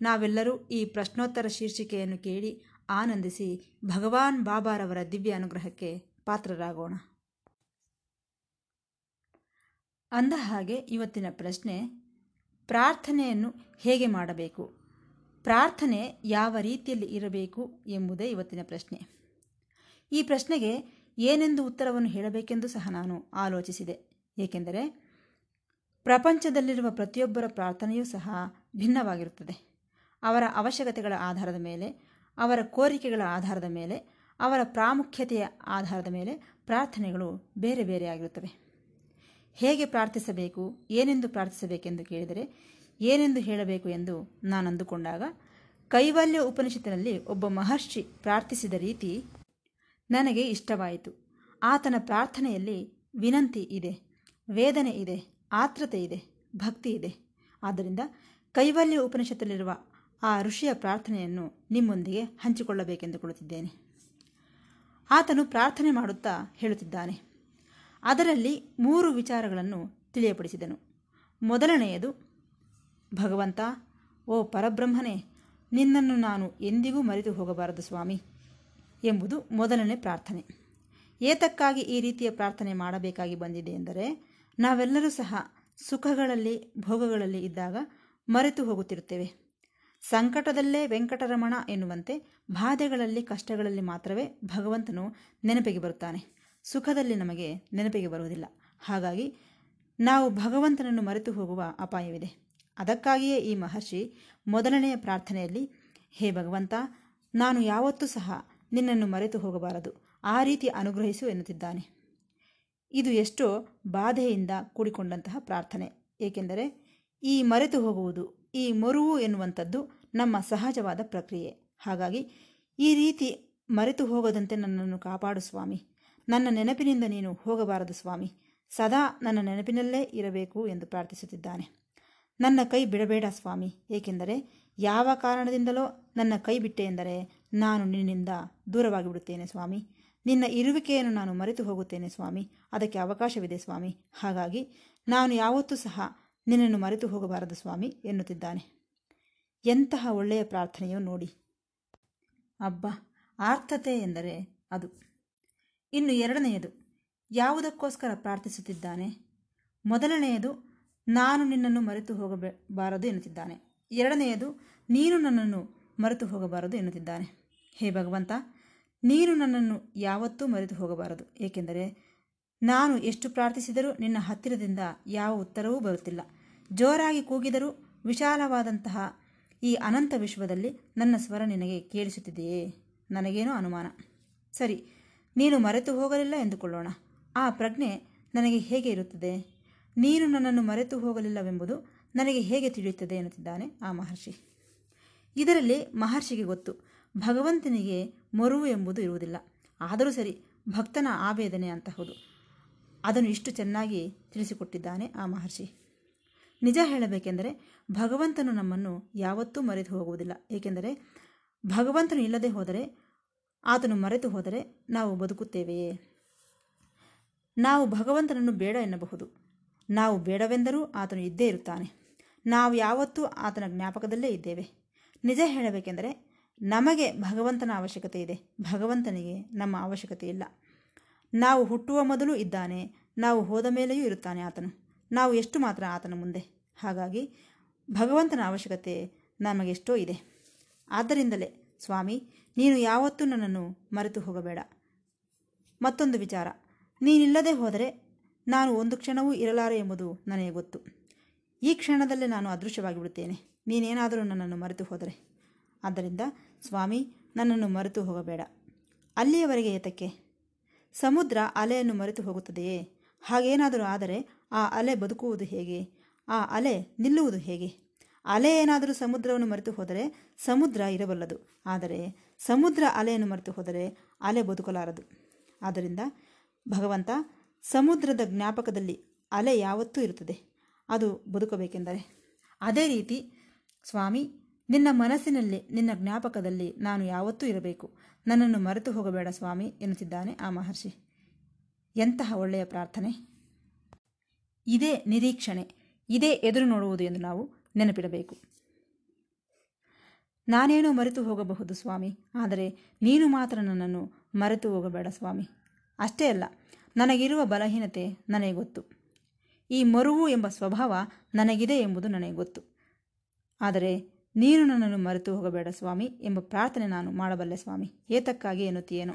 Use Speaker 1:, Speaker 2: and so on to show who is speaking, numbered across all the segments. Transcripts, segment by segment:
Speaker 1: ನಾವೆಲ್ಲರೂ ಈ ಪ್ರಶ್ನೋತ್ತರ ಶೀರ್ಷಿಕೆಯನ್ನು ಕೇಳಿ ಆನಂದಿಸಿ ಭಗವಾನ್ ಬಾಬಾರವರ ದಿವ್ಯ ಅನುಗ್ರಹಕ್ಕೆ ಪಾತ್ರರಾಗೋಣ. ಅಂದ ಹಾಗೆ ಇವತ್ತಿನ ಪ್ರಶ್ನೆ, ಪ್ರಾರ್ಥನೆಯನ್ನು ಹೇಗೆ ಮಾಡಬೇಕು? ಪ್ರಾರ್ಥನೆ ಯಾವ ರೀತಿಯಲ್ಲಿ ಇರಬೇಕು ಎಂಬುದೇ ಇವತ್ತಿನ ಪ್ರಶ್ನೆ. ಈ ಪ್ರಶ್ನೆಗೆ ಏನೆಂದು ಉತ್ತರವನ್ನು ಹೇಳಬೇಕೆಂದು ಸಹ ನಾನು ಆಲೋಚಿಸಿದೆ. ಏಕೆಂದರೆ, ಪ್ರಪಂಚದಲ್ಲಿರುವ ಪ್ರತಿಯೊಬ್ಬರ ಪ್ರಾರ್ಥನೆಯೂ ಸಹ ಭಿನ್ನವಾಗಿರುತ್ತದೆ. ಅವರ ಅವಶ್ಯಕತೆಗಳ ಆಧಾರದ ಮೇಲೆ, ಅವರ ಕೋರಿಕೆಗಳ ಆಧಾರದ ಮೇಲೆ, ಅವರ ಪ್ರಾಮುಖ್ಯತೆಯ ಆಧಾರದ ಮೇಲೆ ಪ್ರಾರ್ಥನೆಗಳು ಬೇರೆ ಬೇರೆ ಆಗಿರುತ್ತವೆ. ಹೇಗೆ ಪ್ರಾರ್ಥಿಸಬೇಕು, ಏನೆಂದು ಪ್ರಾರ್ಥಿಸಬೇಕೆಂದು ಕೇಳಿದರೆ, ಏನೆಂದು ಹೇಳಬೇಕು ಎಂದು ನಾನು ಅಂದುಕೊಂಡಾಗ, ಕೈವಲ್ಯ ಉಪನಿಷತ್ತಿನಲ್ಲಿ ಒಬ್ಬ ಮಹರ್ಷಿ ಪ್ರಾರ್ಥಿಸಿದ ರೀತಿ, ನನಗೆ ಇಷ್ಟವಾಯಿತು. ಆತನ ಪ್ರಾರ್ಥನೆಯಲ್ಲಿ ವಿನಂತಿ ಇದೆ, ವೇದನೆ ಇದೆ, ಆತ್ರತೆ ಇದೆ, ಭಕ್ತಿ ಇದೆ. ಆದ್ದರಿಂದ ಕೈವಲ್ಯ ಉಪನಿಷತ್ತಲ್ಲಿರುವ ಆ ಋಷಿಯ ಪ್ರಾರ್ಥನೆಯನ್ನು ನಿಮ್ಮೊಂದಿಗೆ ಹಂಚಿಕೊಳ್ಳಬೇಕೆಂದುಕೊಳ್ಳುತ್ತಿದ್ದೇನೆ ಆತನು ಪ್ರಾರ್ಥನೆ ಮಾಡುತ್ತಾ ಹೇಳುತ್ತಿದ್ದಾನೆ. ಅದರಲ್ಲಿ ಮೂರು ವಿಚಾರಗಳನ್ನು ತಿಳಿಯಪಡಿಸಿದನು. ಮೊದಲನೆಯದು, ಭಗವಂತ, ಓ ಪರಬ್ರಹ್ಮನೇ, ನಿನ್ನನ್ನು ನಾನು ಎಂದಿಗೂ ಮರೆತು ಹೋಗಬಾರದು ಸ್ವಾಮಿ, ಎಂಬುದು ಮೊದಲನೇ ಪ್ರಾರ್ಥನೆ. ಏತಕ್ಕಾಗಿ ಈ ರೀತಿಯ ಪ್ರಾರ್ಥನೆ ಮಾಡಬೇಕಾಗಿ ಬಂದಿದೆ ಎಂದರೆ, ನಾವೆಲ್ಲರೂ ಸಹ ಸುಖಗಳಲ್ಲಿ, ಭೋಗಗಳಲ್ಲಿ ಇದ್ದಾಗ ಮರೆತು ಹೋಗುತ್ತಿರುತ್ತೇವೆ. ಸಂಕಟದಲ್ಲೇ ವೆಂಕಟರಮಣ ಎನ್ನುವಂತೆ ಬಾಧೆಗಳಲ್ಲಿ, ಕಷ್ಟಗಳಲ್ಲಿ ಮಾತ್ರವೇ ಭಗವಂತನು ನೆನಪಿಗೆ ಬರುತ್ತಾನೆ. ಸುಖದಲ್ಲಿ ನಮಗೆ ನೆನಪಿಗೆ ಬರುವುದಿಲ್ಲ. ಹಾಗಾಗಿ ನಾವು ಭಗವಂತನನ್ನು ಮರೆತು ಹೋಗುವ ಅಪಾಯವಿದೆ. ಅದಕ್ಕಾಗಿಯೇ ಈ ಮಹರ್ಷಿ ಮೊದಲನೆಯ ಪ್ರಾರ್ಥನೆಯಲ್ಲಿ, ಹೇ ಭಗವಂತ, ನಾನು ಯಾವತ್ತೂ ಸಹ ನಿನ್ನನ್ನು ಮರೆತು ಹೋಗಬಾರದು. ಆ ರೀತಿ ಅನುಗ್ರಹಿಸು ಎನ್ನುತ್ತಿದ್ದಾನೆ. ಇದು ಎಷ್ಟೋ ಬಾಧೆಯಿಂದ ಕೂಡಿಕೊಂಡಂತಹ ಪ್ರಾರ್ಥನೆ. ಏಕೆಂದರೆ ಈ ಮರೆತು ಹೋಗುವುದು ಈ ಮರುವು ಎನ್ನುವಂಥದ್ದು ನಮ್ಮ ಸಹಜವಾದ ಪ್ರಕ್ರಿಯೆ. ಹಾಗಾಗಿ ಈ ರೀತಿ ಮರೆತು ಹೋಗದಂತೆ ನನ್ನನ್ನು ಕಾಪಾಡು ಸ್ವಾಮಿ. ನನ್ನ ನೆನಪಿನಿಂದ ನೀನು ಹೋಗಬಾರದು ಸ್ವಾಮಿ. ಸದಾ ನನ್ನ ನೆನಪಿನಲ್ಲೇ ಇರಬೇಕು ಎಂದು ಪ್ರಾರ್ಥಿಸುತ್ತಿದ್ದಾನೆ. ನನ್ನ ಕೈ ಬಿಡಬೇಡ ಸ್ವಾಮಿ. ಏಕೆಂದರೆ ಯಾವ ಕಾರಣದಿಂದಲೋ ನನ್ನ ಕೈ ಬಿಟ್ಟೆ ಎಂದರೆ ನಾನು ನಿನ್ನಿಂದ ದೂರವಾಗಿ ಬಿಡುತ್ತೇನೆ ಸ್ವಾಮಿ. ನಿನ್ನ ಇರುವಿಕೆಯನ್ನು ನಾನು ಮರೆತು ಹೋಗುತ್ತೇನೆ ಸ್ವಾಮಿ. ಅದಕ್ಕೆ ಅವಕಾಶವಿದೆ ಸ್ವಾಮಿ. ಹಾಗಾಗಿ ನಾನು ಯಾವತ್ತೂ ಸಹ ನಿನ್ನನ್ನು ಮರೆತು ಹೋಗಬಾರದು ಸ್ವಾಮಿ ಎನ್ನುತ್ತಿದ್ದಾನೆ. ಎಂತಹ ಒಳ್ಳೆಯ ಪ್ರಾರ್ಥನೆಯೋ ನೋಡಿ. ಅಬ್ಬ, ಆರ್ಥತೆ ಎಂದರೆ ಅದು. ಇನ್ನು ಎರಡನೆಯದು, ಯಾವುದಕ್ಕೋಸ್ಕರ ಪ್ರಾರ್ಥಿಸುತ್ತಿದ್ದಾನೆ? ಮೊದಲನೆಯದು, ನಾನು ನಿನ್ನನ್ನು ಮರೆತು ಹೋಗಬಾರದು ಎನ್ನುತ್ತಿದ್ದಾನೆ. ಎರಡನೆಯದು, ನೀನು ನನ್ನನ್ನು ಮರೆತು ಹೋಗಬಾರದು ಎನ್ನುತ್ತಿದ್ದಾನೆ. ಹೇ ಭಗವಂತ, ನೀನು ನನ್ನನ್ನು ಯಾವತ್ತೂ ಮರೆತು ಹೋಗಬಾರದು, ಏಕೆಂದರೆ ನಾನು ಎಷ್ಟು ಪ್ರಾರ್ಥಿಸಿದರೂ ನಿನ್ನ ಹತ್ತಿರದಿಂದ ಯಾವ ಉತ್ತರವೂ ಬರುತ್ತಿಲ್ಲ. ಜೋರಾಗಿ ಕೂಗಿದರೂ ವಿಶಾಲವಾದಂತಹ ಈ ಅನಂತ ವಿಶ್ವದಲ್ಲಿ ನನ್ನ ಸ್ವರ ನಿನಗೆ ಕೇಳಿಸುತ್ತಿದೆಯೇ? ನನಗೇನೋ ಅನುಮಾನ. ಸರಿ, ನೀನು ಮರೆತು ಹೋಗಲಿಲ್ಲ ಎಂದುಕೊಳ್ಳೋಣ. ಆ ಪ್ರಜ್ಞೆ ನನಗೆ ಹೇಗೆ ಇರುತ್ತದೆ? ನೀನು ನನ್ನನ್ನು ಮರೆತು ಹೋಗಲಿಲ್ಲವೆಂಬುದು ನನಗೆ ಹೇಗೆ ತಿಳಿಯುತ್ತದೆ ಎನ್ನುತ್ತಿದ್ದಾನೆ ಆ ಮಹರ್ಷಿ. ಇದರಲ್ಲಿ ಮಹರ್ಷಿಗೆ ಗೊತ್ತು. ಭಗವಂತನಿಗೆ ಮರುವು ಎಂಬುದು ಇರುವುದಿಲ್ಲ. ಆದರೂ ಸರಿ, ಭಕ್ತನ ಆವೇದನೆ ಅಂತಹುದು. ಅದನ್ನು ಇಷ್ಟು ಚೆನ್ನಾಗಿ ತಿಳಿಸಿಕೊಟ್ಟಿದ್ದಾನೆ ಆ ಮಹರ್ಷಿ. ನಿಜ ಹೇಳಬೇಕೆಂದರೆ ಭಗವಂತನು ನಮ್ಮನ್ನು ಯಾವತ್ತೂ ಮರೆತು ಹೋಗುವುದಿಲ್ಲ. ಏಕೆಂದರೆ ಭಗವಂತನು ಇಲ್ಲದೆ ಹೋದರೆ, ಆತನು ಮರೆತು ಹೋದರೆ ನಾವು ಬದುಕುತ್ತೇವೆಯೇ? ನಾವು ಭಗವಂತನನ್ನು ಬೇಡ ಎನ್ನಬಹುದು. ನಾವು ಬೇಡವೆಂದರೂ ಆತನು ಇದ್ದೇ ಇರುತ್ತಾನೆ. ನಾವು ಯಾವತ್ತೂ ಆತನ ಜ್ಞಾಪಕದಲ್ಲೇ ಇದ್ದೇವೆ. ನಿಜ ಹೇಳಬೇಕೆಂದರೆ ನಮಗೆ ಭಗವಂತನ ಅವಶ್ಯಕತೆ ಇದೆ. ಭಗವಂತನಿಗೆ ನಮ್ಮ ಅವಶ್ಯಕತೆ ಇಲ್ಲ. ನಾವು ಹುಟ್ಟುವ ಮೊದಲು ಇದ್ದಾನೆ, ನಾವು ಹೋದ ಮೇಲೆಯೂ ಇರುತ್ತಾನೆ ಆತನು. ನಾವು ಎಷ್ಟು ಮಾತ್ರ ಆತನ ಮುಂದೆ. ಹಾಗಾಗಿ ಭಗವಂತನ ಅವಶ್ಯಕತೆ ನಮಗೆಷ್ಟೋ ಇದೆ. ಆದ್ದರಿಂದಲೇ, ಸ್ವಾಮಿ, ನೀನು ಯಾವತ್ತೂ ನನ್ನನ್ನು ಮರೆತು ಹೋಗಬೇಡ. ಮತ್ತೊಂದು ವಿಚಾರ. ನೀನಿಲ್ಲದೆ ಹೋದರೆ ನಾನು ಒಂದು ಕ್ಷಣವೂ ಇರಲಾರೆ ಎಂಬುದು ನನಗೆ ಗೊತ್ತು. ಈ ಕ್ಷಣದಲ್ಲೇ ನಾನು ಅದೃಶ್ಯವಾಗಿ ಬಿಡುತ್ತೇನೆ ನೀನೇನಾದರೂ ನನ್ನನ್ನು ಮರೆತು ಹೋದರೆ. ಆದ್ದರಿಂದ, ಸ್ವಾಮಿ, ನನ್ನನ್ನು ಮರೆತು ಹೋಗಬೇಡ. ಅಲ್ಲಿಯವರೆಗೆ ಏತಕ್ಕೆ ಸಮುದ್ರ ಅಲೆಯನ್ನು ಮರೆತು ಹೋಗುತ್ತದೆಯೇ? ಹಾಗೇನಾದರೂ ಆದರೆ ಆ ಅಲೆ ಬದುಕುವುದು ಹೇಗೆ? ಆ ಅಲೆ ನಿಲ್ಲುವುದು ಹೇಗೆ? ಅಲೆ ಏನಾದರೂ ಸಮುದ್ರವನ್ನು ಮರೆತು ಹೋದರೆ ಸಮುದ್ರ ಇರಬಲ್ಲದು. ಆದರೆ ಸಮುದ್ರ ಅಲೆಯನ್ನು ಮರೆತು ಹೋದರೆ ಅಲೆ ಬದುಕಲಾರದು. ಆದ್ದರಿಂದ ಭಗವಂತ ಸಮುದ್ರದ ಜ್ಞಾಪಕದಲ್ಲಿ ಅಲೆ ಯಾವತ್ತೂ ಇರುತ್ತದೆ. ಅದು ಬದುಕಬೇಕೆಂದರೆ. ಅದೇ ರೀತಿ ಸ್ವಾಮಿ ನಿನ್ನ ಮನಸ್ಸಿನಲ್ಲಿ, ನಿನ್ನ ಜ್ಞಾಪಕದಲ್ಲಿ ನಾನು ಯಾವತ್ತೂ ಇರಬೇಕು. ನನ್ನನ್ನು ಮರೆತು ಹೋಗಬೇಡ ಸ್ವಾಮಿ, ಎನ್ನುತ್ತಿದ್ದಾನೆ ಆ ಮಹರ್ಷಿ. ಎಂತಹ ಒಳ್ಳೆಯ ಪ್ರಾರ್ಥನೆ. ಇದೇ ನಿರೀಕ್ಷಣೆ, ಇದೇ ಎದುರು ನೋಡುವುದು ಎಂದು ನಾವು ನೆನಪಿಡಬೇಕು. ನಾನೇನೋ ಮರೆತು ಹೋಗಬಹುದು ಸ್ವಾಮಿ, ಆದರೆ ನೀನು ಮಾತ್ರ ನನ್ನನ್ನು ಮರೆತು ಹೋಗಬೇಡ ಸ್ವಾಮಿ. ಅಷ್ಟೇ ಅಲ್ಲ, ನನಗಿರುವ ಬಲಹೀನತೆ ನನಗೆ ಗೊತ್ತು. ಈ ಮರುವು ಎಂಬ ಸ್ವಭಾವ ನನಗಿದೆ ಎಂಬುದು ನನಗೆ ಗೊತ್ತು. ಆದರೆ ನೀನು ನನ್ನನ್ನು ಮರೆತು ಹೋಗಬೇಡ ಸ್ವಾಮಿ ಎಂಬ ಪ್ರಾರ್ಥನೆ ನಾನು ಮಾಡಬಲ್ಲೆ ಸ್ವಾಮಿ. ಏತಕ್ಕಾಗಿ ಎನ್ನುತ್ತೀಯೇನು?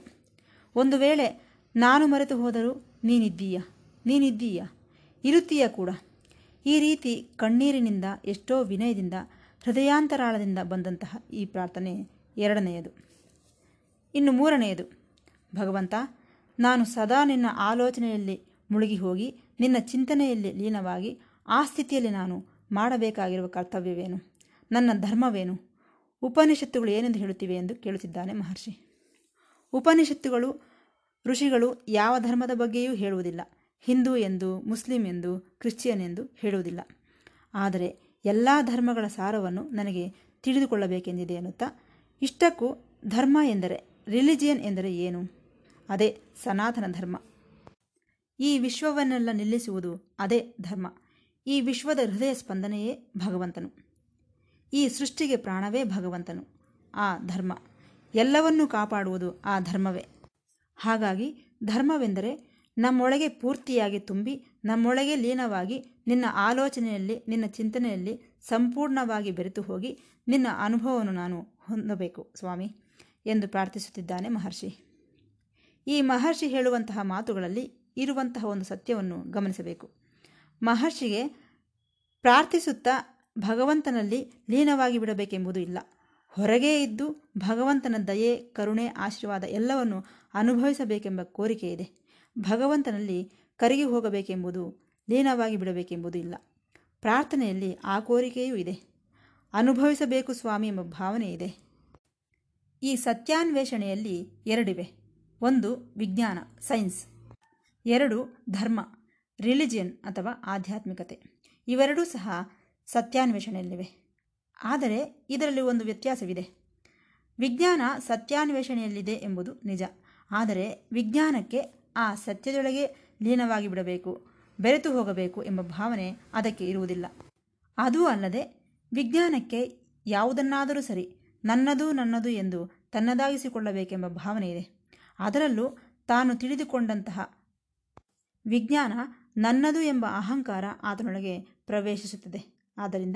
Speaker 1: ಒಂದು ವೇಳೆ ನಾನು ಮರೆತು ಹೋದರೂ ನೀನಿದ್ದೀಯ? ನೀನಿದ್ದೀಯ? ಇರುತ್ತೀಯ ಕೂಡ. ಈ ರೀತಿ ಕಣ್ಣೀರಿನಿಂದ ಎಷ್ಟೋ ವಿನಯದಿಂದ, ಹೃದಯಾಂತರಾಳದಿಂದ ಬಂದಂತಹ ಈ ಪ್ರಾರ್ಥನೆ ಎರಡನೆಯದು. ಇನ್ನು ಮೂರನೆಯದು. ಭಗವಂತ, ನಾನು ಸದಾ ನಿನ್ನ ಆಲೋಚನೆಯಲ್ಲಿ ಮುಳುಗಿ ಹೋಗಿ, ನಿನ್ನ ಚಿಂತನೆಯಲ್ಲಿ ಲೀನವಾಗಿ, ಆ ಸ್ಥಿತಿಯಲ್ಲಿ ನಾನು ಮಾಡಬೇಕಾಗಿರುವ ಕರ್ತವ್ಯವೇನು? ನನ್ನ ಧರ್ಮವೇನು? ಉಪನಿಷತ್ತುಗಳು ಏನೆಂದು ಹೇಳುತ್ತಿವೆ ಎಂದು ಕೇಳುತ್ತಿದ್ದಾನೆ ಮಹರ್ಷಿ. ಉಪನಿಷತ್ತುಗಳು, ಋಷಿಗಳು ಯಾವ ಧರ್ಮದ ಬಗ್ಗೆಯೂ ಹೇಳುವುದಿಲ್ಲ. ಹಿಂದೂ ಎಂದು, ಮುಸ್ಲಿಂ ಎಂದು, ಕ್ರಿಶ್ಚಿಯನ್ ಎಂದು ಹೇಳುವುದಿಲ್ಲ. ಆದರೆ ಎಲ್ಲ ಧರ್ಮಗಳ ಸಾರವನ್ನು ನನಗೆ ತಿಳಿದುಕೊಳ್ಳಬೇಕೆಂದಿದೆ ಎನ್ನುತ್ತಾ ಇಷ್ಟಕ್ಕೂ ಧರ್ಮ ಎಂದರೆ ರಿಲಿಜಿಯನ್ ಎಂದರೆ ಏನು? ಅದೇ ಸನಾತನ ಧರ್ಮ. ಈ ವಿಶ್ವವನ್ನೆಲ್ಲ ನಿಲ್ಲಿಸುವುದು ಅದೇ ಧರ್ಮ. ಈ ವಿಶ್ವದ ಹೃದಯ ಸ್ಪಂದನೆಯೇ ಭಗವಂತನು. ಈ ಸೃಷ್ಟಿಗೆ ಪ್ರಾಣವೇ ಭಗವಂತನು. ಆ ಧರ್ಮ. ಎಲ್ಲವನ್ನೂ ಕಾಪಾಡುವುದು ಆ ಧರ್ಮವೇ. ಹಾಗಾಗಿ ಧರ್ಮವೆಂದರೆ ನಮ್ಮೊಳಗೆ ಪೂರ್ತಿಯಾಗಿ ತುಂಬಿ, ನಮ್ಮೊಳಗೆ ಲೀನವಾಗಿ, ನಿನ್ನ ಆಲೋಚನೆಯಲ್ಲಿ, ನಿನ್ನ ಚಿಂತನೆಯಲ್ಲಿ ಸಂಪೂರ್ಣವಾಗಿ ಬೆರೆತು ಹೋಗಿ ನಿನ್ನ ಅನುಭವವನ್ನು ನಾನು ಹೊಂದಬೇಕು ಸ್ವಾಮಿ ಎಂದು ಪ್ರಾರ್ಥಿಸುತ್ತಿದ್ದಾನೆ ಮಹರ್ಷಿ. ಈ ಮಹರ್ಷಿ ಹೇಳುವಂತಹ ಮಾತುಗಳಲ್ಲಿ ಇರುವಂತಹ ಒಂದು ಸತ್ಯವನ್ನು ಗಮನಿಸಬೇಕು. ಮಹರ್ಷಿಗೆ ಪ್ರಾರ್ಥಿಸುತ್ತಾ ಭಗವಂತನಲ್ಲಿ ಲೀನವಾಗಿ ಬಿಡಬೇಕೆಂಬುದು ಇಲ್ಲ. ಹೊರಗೇ ಇದ್ದು ಭಗವಂತನ ದಯೆ, ಕರುಣೆ, ಆಶೀರ್ವಾದ ಎಲ್ಲವನ್ನು ಅನುಭವಿಸಬೇಕೆಂಬ ಕೋರಿಕೆ ಇದೆ. ಭಗವಂತನಲ್ಲಿ ಕರಗಿ ಹೋಗಬೇಕೆಂಬುದು, ಲೀನವಾಗಿ ಬಿಡಬೇಕೆಂಬುದು ಇಲ್ಲ. ಪ್ರಾರ್ಥನೆಯಲ್ಲಿ ಆ ಕೋರಿಕೆಯೂ ಇದೆ. ಅನುಭವಿಸಬೇಕು ಸ್ವಾಮಿ ಎಂಬ ಭಾವನೆ ಇದೆ. ಈ ಸತ್ಯಾನ್ವೇಷಣೆಯಲ್ಲಿ ಎರಡಿವೆ. ಒಂದು, ವಿಜ್ಞಾನ, ಸೈನ್ಸ್. ಎರಡು, ಧರ್ಮ, ರಿಲಿಜಿಯನ್ ಅಥವಾ ಆಧ್ಯಾತ್ಮಿಕತೆ. ಇವೆರಡೂ ಸಹ ಸತ್ಯಾನ್ವೇಷಣೆಯಲ್ಲಿವೆ. ಆದರೆ ಇದರಲ್ಲಿ ಒಂದು ವ್ಯತ್ಯಾಸವಿದೆ. ವಿಜ್ಞಾನ ಸತ್ಯಾನ್ವೇಷಣೆಯಲ್ಲಿದೆ ಎಂಬುದು ನಿಜ. ಆದರೆ ವಿಜ್ಞಾನಕ್ಕೆ ಆ ಸತ್ಯದೊಳಗೆ ಲೀನವಾಗಿ ಬಿಡಬೇಕು, ಬೆರೆತು ಹೋಗಬೇಕು ಎಂಬ ಭಾವನೆ ಅದಕ್ಕೆ ಇರುವುದಿಲ್ಲ. ಅದೂ ಅಲ್ಲದೆ ವಿಜ್ಞಾನಕ್ಕೆ ಯಾವುದನ್ನಾದರೂ ಸರಿ ನನ್ನದು ನನ್ನದು ಎಂದು ತನ್ನದಾಗಿಸಿಕೊಳ್ಳಬೇಕೆಂಬ ಭಾವನೆ ಇದೆ. ಅದರಲ್ಲೂ ತಾನು ತಿಳಿದುಕೊಂಡಂತಹ ವಿಜ್ಞಾನ ನನ್ನದು ಎಂಬ ಅಹಂಕಾರ ಆತನೊಳಗೆ ಪ್ರವೇಶಿಸುತ್ತದೆ. ಆದ್ದರಿಂದ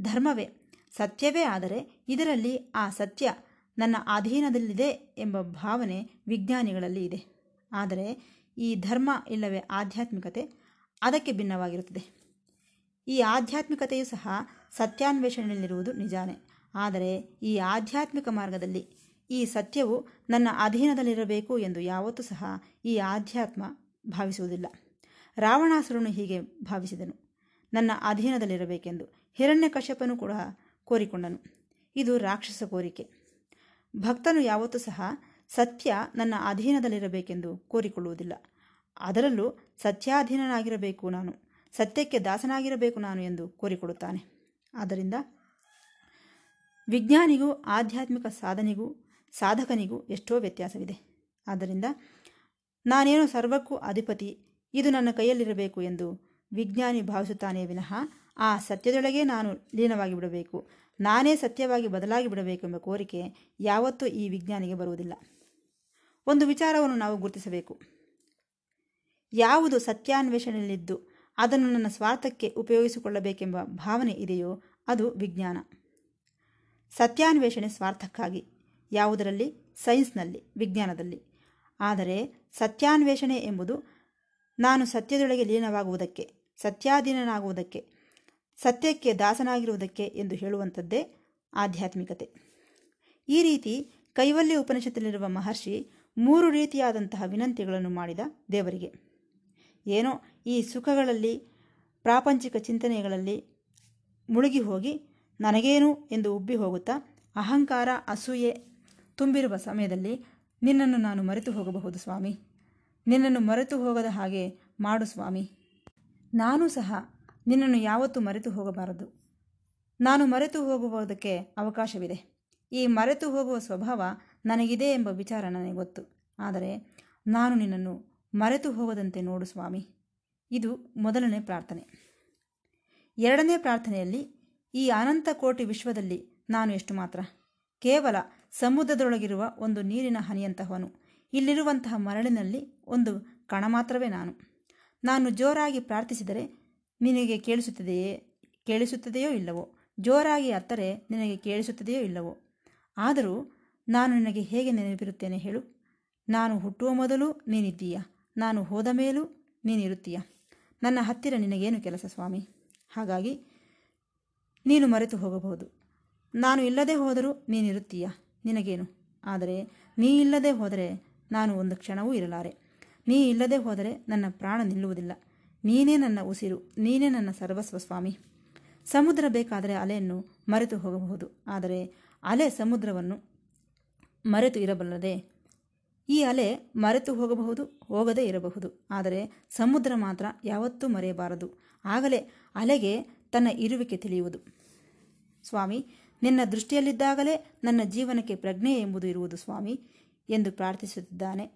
Speaker 1: ಧರ್ಮವೇ, ಸತ್ಯವೇ ಆದರೆ ಇದರಲ್ಲಿ ಆ ಸತ್ಯ ನನ್ನ ಅಧೀನದಲ್ಲಿದೆ ಎಂಬ ಭಾವನೆ ವಿಜ್ಞಾನಿಗಳಲ್ಲಿ ಇದೆ. ಆದರೆ ಈ ಧರ್ಮ ಇಲ್ಲವೇ ಆಧ್ಯಾತ್ಮಿಕತೆ ಅದಕ್ಕೆ ಭಿನ್ನವಾಗಿರುತ್ತದೆ. ಈ ಆಧ್ಯಾತ್ಮಿಕತೆಯು ಸಹ ಸತ್ಯಾನ್ವೇಷಣೆಯಲ್ಲಿರುವುದು ನಿಜಾನೇ. ಆದರೆ ಈ ಆಧ್ಯಾತ್ಮಿಕ ಮಾರ್ಗದಲ್ಲಿ ಈ ಸತ್ಯವು ನನ್ನ ಅಧೀನದಲ್ಲಿರಬೇಕು ಎಂದು ಯಾವತ್ತೂ ಸಹ ಈ ಆಧ್ಯಾತ್ಮ ಭಾವಿಸುವುದಿಲ್ಲ. ರಾವಣಾಸುರನು ಹೀಗೆ ಭಾವಿಸಿದನು. ನನ್ನ ಅಧೀನದಲ್ಲಿರಬೇಕೆಂದು ಹಿರಣ್ಯಕಶ್ಯಪನು ಕೂಡ ಕೋರಿಕೊಂಡನು. ಇದು ರಾಕ್ಷಸ ಕೋರಿಕೆ. ಭಕ್ತನು ಯಾವತ್ತೂ ಸಹ ಸತ್ಯ ನನ್ನ ಅಧೀನದಲ್ಲಿರಬೇಕೆಂದು ಕೋರಿಕೊಳ್ಳುವುದಿಲ್ಲ. ಅದರಲ್ಲೂ ಸತ್ಯಾಧೀನನಾಗಿರಬೇಕು ನಾನು, ಸತ್ಯಕ್ಕೆ ದಾಸನಾಗಿರಬೇಕು ನಾನು ಎಂದು ಕೋರಿಕೊಳ್ಳುತ್ತಾನೆ. ಆದ್ದರಿಂದ ವಿಜ್ಞಾನಿಗೂ, ಆಧ್ಯಾತ್ಮಿಕ ಸಾಧನೆಗೂ, ಸಾಧಕನಿಗೂ ಎಷ್ಟೋ ವ್ಯತ್ಯಾಸವಿದೆ. ಆದ್ದರಿಂದ ನಾನೇನು ಸರ್ವಕ್ಕೂ ಅಧಿಪತಿ, ಇದು ನನ್ನ ಕೈಯಲ್ಲಿರಬೇಕು ಎಂದು ವಿಜ್ಞಾನಿ ಭಾವಿಸುತ್ತಾನೆ ವಿನಃ, ಆ ಸತ್ಯದೊಳಗೆ ನಾನು ಲೀನವಾಗಿ ಬಿಡಬೇಕು. ನಾನೇ ಸತ್ಯವಾಗಿ ಬದಲಾಗಿ ಬಿಡಬೇಕೆಂಬ ಕೋರಿಕೆ ಯಾವತ್ತೂ ಈ ವಿಜ್ಞಾನಿಗೆ ಬರುವುದಿಲ್ಲ. ಒಂದು ವಿಚಾರವನ್ನು ನಾವು ಗುರುತಿಸಬೇಕು. ಯಾವುದು ಸತ್ಯಾನ್ವೇಷಣೆಯಲ್ಲಿದ್ದು ಅದನ್ನು ನನ್ನ ಸ್ವಾರ್ಥಕ್ಕೆ ಉಪಯೋಗಿಸಿಕೊಳ್ಳಬೇಕೆಂಬ ಭಾವನೆ ಇದೆಯೋ ಅದು ವಿಜ್ಞಾನ. ಸತ್ಯಾನ್ವೇಷಣೆ ಸ್ವಾರ್ಥಕ್ಕಾಗಿ, ಯಾವುದರಲ್ಲಿ? ಸೈನ್ಸ್ನಲ್ಲಿ, ವಿಜ್ಞಾನದಲ್ಲಿ. ಆದರೆ ಸತ್ಯಾನ್ವೇಷಣೆ ಎಂಬುದು ನಾನು ಸತ್ಯದೊಳಗೆ ಲೀನವಾಗುವುದಕ್ಕೆ, ಸತ್ಯಾಧೀನನಾಗುವುದಕ್ಕೆ, ಸತ್ಯಕ್ಕೆ ದಾಸನಾಗಿರುವುದಕ್ಕೆ ಎಂದು ಹೇಳುವಂಥದ್ದೇ ಆಧ್ಯಾತ್ಮಿಕತೆ. ಈ ರೀತಿ ಕೈವಲ್ಯ ಉಪನಿಷತ್ತಿನಲ್ಲಿರುವ ಮಹರ್ಷಿ ಮೂರು ರೀತಿಯಾದಂತಹ ವಿನಂತಿಗಳನ್ನು ಮಾಡಿದ ದೇವರಿಗೆ. ಏನೋ ಈ ಸುಖಗಳಲ್ಲಿ, ಪ್ರಾಪಂಚಿಕ ಚಿಂತನೆಗಳಲ್ಲಿ ಮುಳುಗಿ ಹೋಗಿ ನನಗೇನು ಎಂದು ಉಬ್ಬಿ ಹೋಗುತ್ತಾ ಅಹಂಕಾರ ಅಸೂಯೆ ತುಂಬಿರುವ ಸಮಯದಲ್ಲಿ ನಿನ್ನನ್ನು ನಾನು ಮರೆತು ಹೋಗಬಹುದು ಸ್ವಾಮಿ. ನಿನ್ನನ್ನು ಮರೆತು ಹೋಗದ ಹಾಗೆ ಮಾಡು ಸ್ವಾಮಿ. ನಾನು ಸಹ ನಿನ್ನನ್ನು ಯಾವತ್ತೂ ಮರೆತು ಹೋಗಬಾರದು. ನಾನು ಮರೆತು ಹೋಗುವುದಕ್ಕೆ ಅವಕಾಶವಿದೆ. ಈ ಮರೆತು ಹೋಗುವ ಸ್ವಭಾವ ನನಗಿದೆ ಎಂಬ ವಿಚಾರ ನನಗೆ ಗೊತ್ತು. ಆದರೆ ನಾನು ನಿನ್ನನ್ನು ಮರೆತು ಹೋಗದಂತೆ ನೋಡು ಸ್ವಾಮಿ. ಇದು ಮೊದಲನೇ ಪ್ರಾರ್ಥನೆ. ಎರಡನೇ ಪ್ರಾರ್ಥನೆಯಲ್ಲಿ ಈ ಅನಂತ ಕೋಟಿ ವಿಶ್ವದಲ್ಲಿ ನಾನು ಎಷ್ಟು ಮಾತ್ರ. ಕೇವಲ ಸಮುದ್ರದೊಳಗಿರುವ ಒಂದು ನೀರಿನ ಹನಿಯಂತಹವನು. ಇಲ್ಲಿರುವಂತಹ ಮರಳಿನಲ್ಲಿ ಒಂದು ಕಣ ಮಾತ್ರವೇ ನಾನು. ನಾನು ಜೋರಾಗಿ ಪ್ರಾರ್ಥಿಸಿದರೆ ನಿನಗೆ ಕೇಳಿಸುತ್ತದೆಯೇ? ಕೇಳಿಸುತ್ತದೆಯೋ ಇಲ್ಲವೋ? ಜೋರಾಗಿ ಅತ್ತರೆ ನಿನಗೆ ಕೇಳಿಸುತ್ತದೆಯೋ ಇಲ್ಲವೋ? ಆದರೂ ನಾನು ನಿನಗೆ ಹೇಗೆ ನೆನಪಿರುತ್ತೇನೆ ಹೇಳು. ನಾನು ಹುಟ್ಟುವ ಮೊದಲು ನೀನಿದ್ದೀಯ? ನಾನು ಹೋದ ಮೇಲೂ ನೀನಿರುತ್ತೀಯ? ನನ್ನ ಹತ್ತಿರ ನಿನಗೇನು ಕೆಲಸ ಸ್ವಾಮಿ? ಹಾಗಾಗಿ ನೀನು ಮರೆತು ಹೋಗಬಹುದು. ನಾನು ಇಲ್ಲದೆ ಹೋದರೂ ನೀನಿರುತ್ತೀಯ? ನಿನಗೇನು? ಆದರೆ ನೀ ಇಲ್ಲದೆ ಹೋದರೆ ನಾನು ಒಂದು ಕ್ಷಣವೂ ಇರಲಾರೆ. ನೀ ಇಲ್ಲದೆ ಹೋದರೆ ನನ್ನ ಪ್ರಾಣ ನಿಲ್ಲುವುದಿಲ್ಲ. ನೀನೇ ನನ್ನ ಉಸಿರು, ನೀನೇ ನನ್ನ ಸರ್ವಸ್ವ ಸ್ವಾಮಿ. ಸಮುದ್ರ ಬೇಕಾದರೆ ಅಲೆಯನ್ನು ಮರೆತು ಹೋಗಬಹುದು. ಆದರೆ ಅಲೆ ಸಮುದ್ರವನ್ನು ಮರೆತು ಇರಬಲ್ಲದೆ, ಈ ಅಲೆ ಮರೆತು ಹೋಗಬಹುದು, ಹೋಗದೇ ಇರಬಹುದು. ಆದರೆ ಸಮುದ್ರ ಮಾತ್ರ ಯಾವತ್ತೂ ಮರೆಯಬಾರದು. ಆಗಲೇ ಅಲೆಗೆ ತನ್ನ ಇರುವಿಕೆ ತಿಳಿಯುವುದು. ಸ್ವಾಮಿ, ನಿನ್ನ ದೃಷ್ಟಿಯಲ್ಲಿದ್ದಾಗಲೇ ನನ್ನ ಜೀವನಕ್ಕೆ ಪ್ರಜ್ಞೆ ಎಂಬುದು ಇರುವುದು ಸ್ವಾಮಿ. ಎಂದು ಪ್ರಾರ್ಥಿಸುತ್ತಿದ್ದಾನೆ.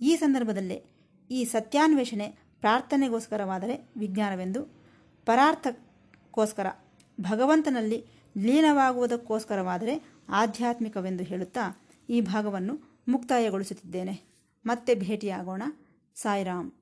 Speaker 1: ಈ ಸಂದರ್ಭದಲ್ಲೇ ಈ ಸತ್ಯಾನ್ವೇಷಣೆ ಪ್ರಾರ್ಥನೆಗೋಸ್ಕರವಾದರೆ ವಿಜ್ಞಾನವೆಂದು, ಪರಾರ್ಥಕ್ಕೋಸ್ಕರ ಭಗವಂತನಲ್ಲಿ ಲೀನವಾಗುವುದಕ್ಕೋಸ್ಕರವಾದರೆ ಆಧ್ಯಾತ್ಮಿಕವೆಂದು ಹೇಳುತ್ತಾ ಈ ಭಾಗವನ್ನು ಮುಕ್ತಾಯಗೊಳಿಸುತ್ತಿದ್ದೇನೆ. ಮತ್ತೆ ಭೇಟಿಯಾಗೋಣ. ಸಾಯಿರಾಮ್.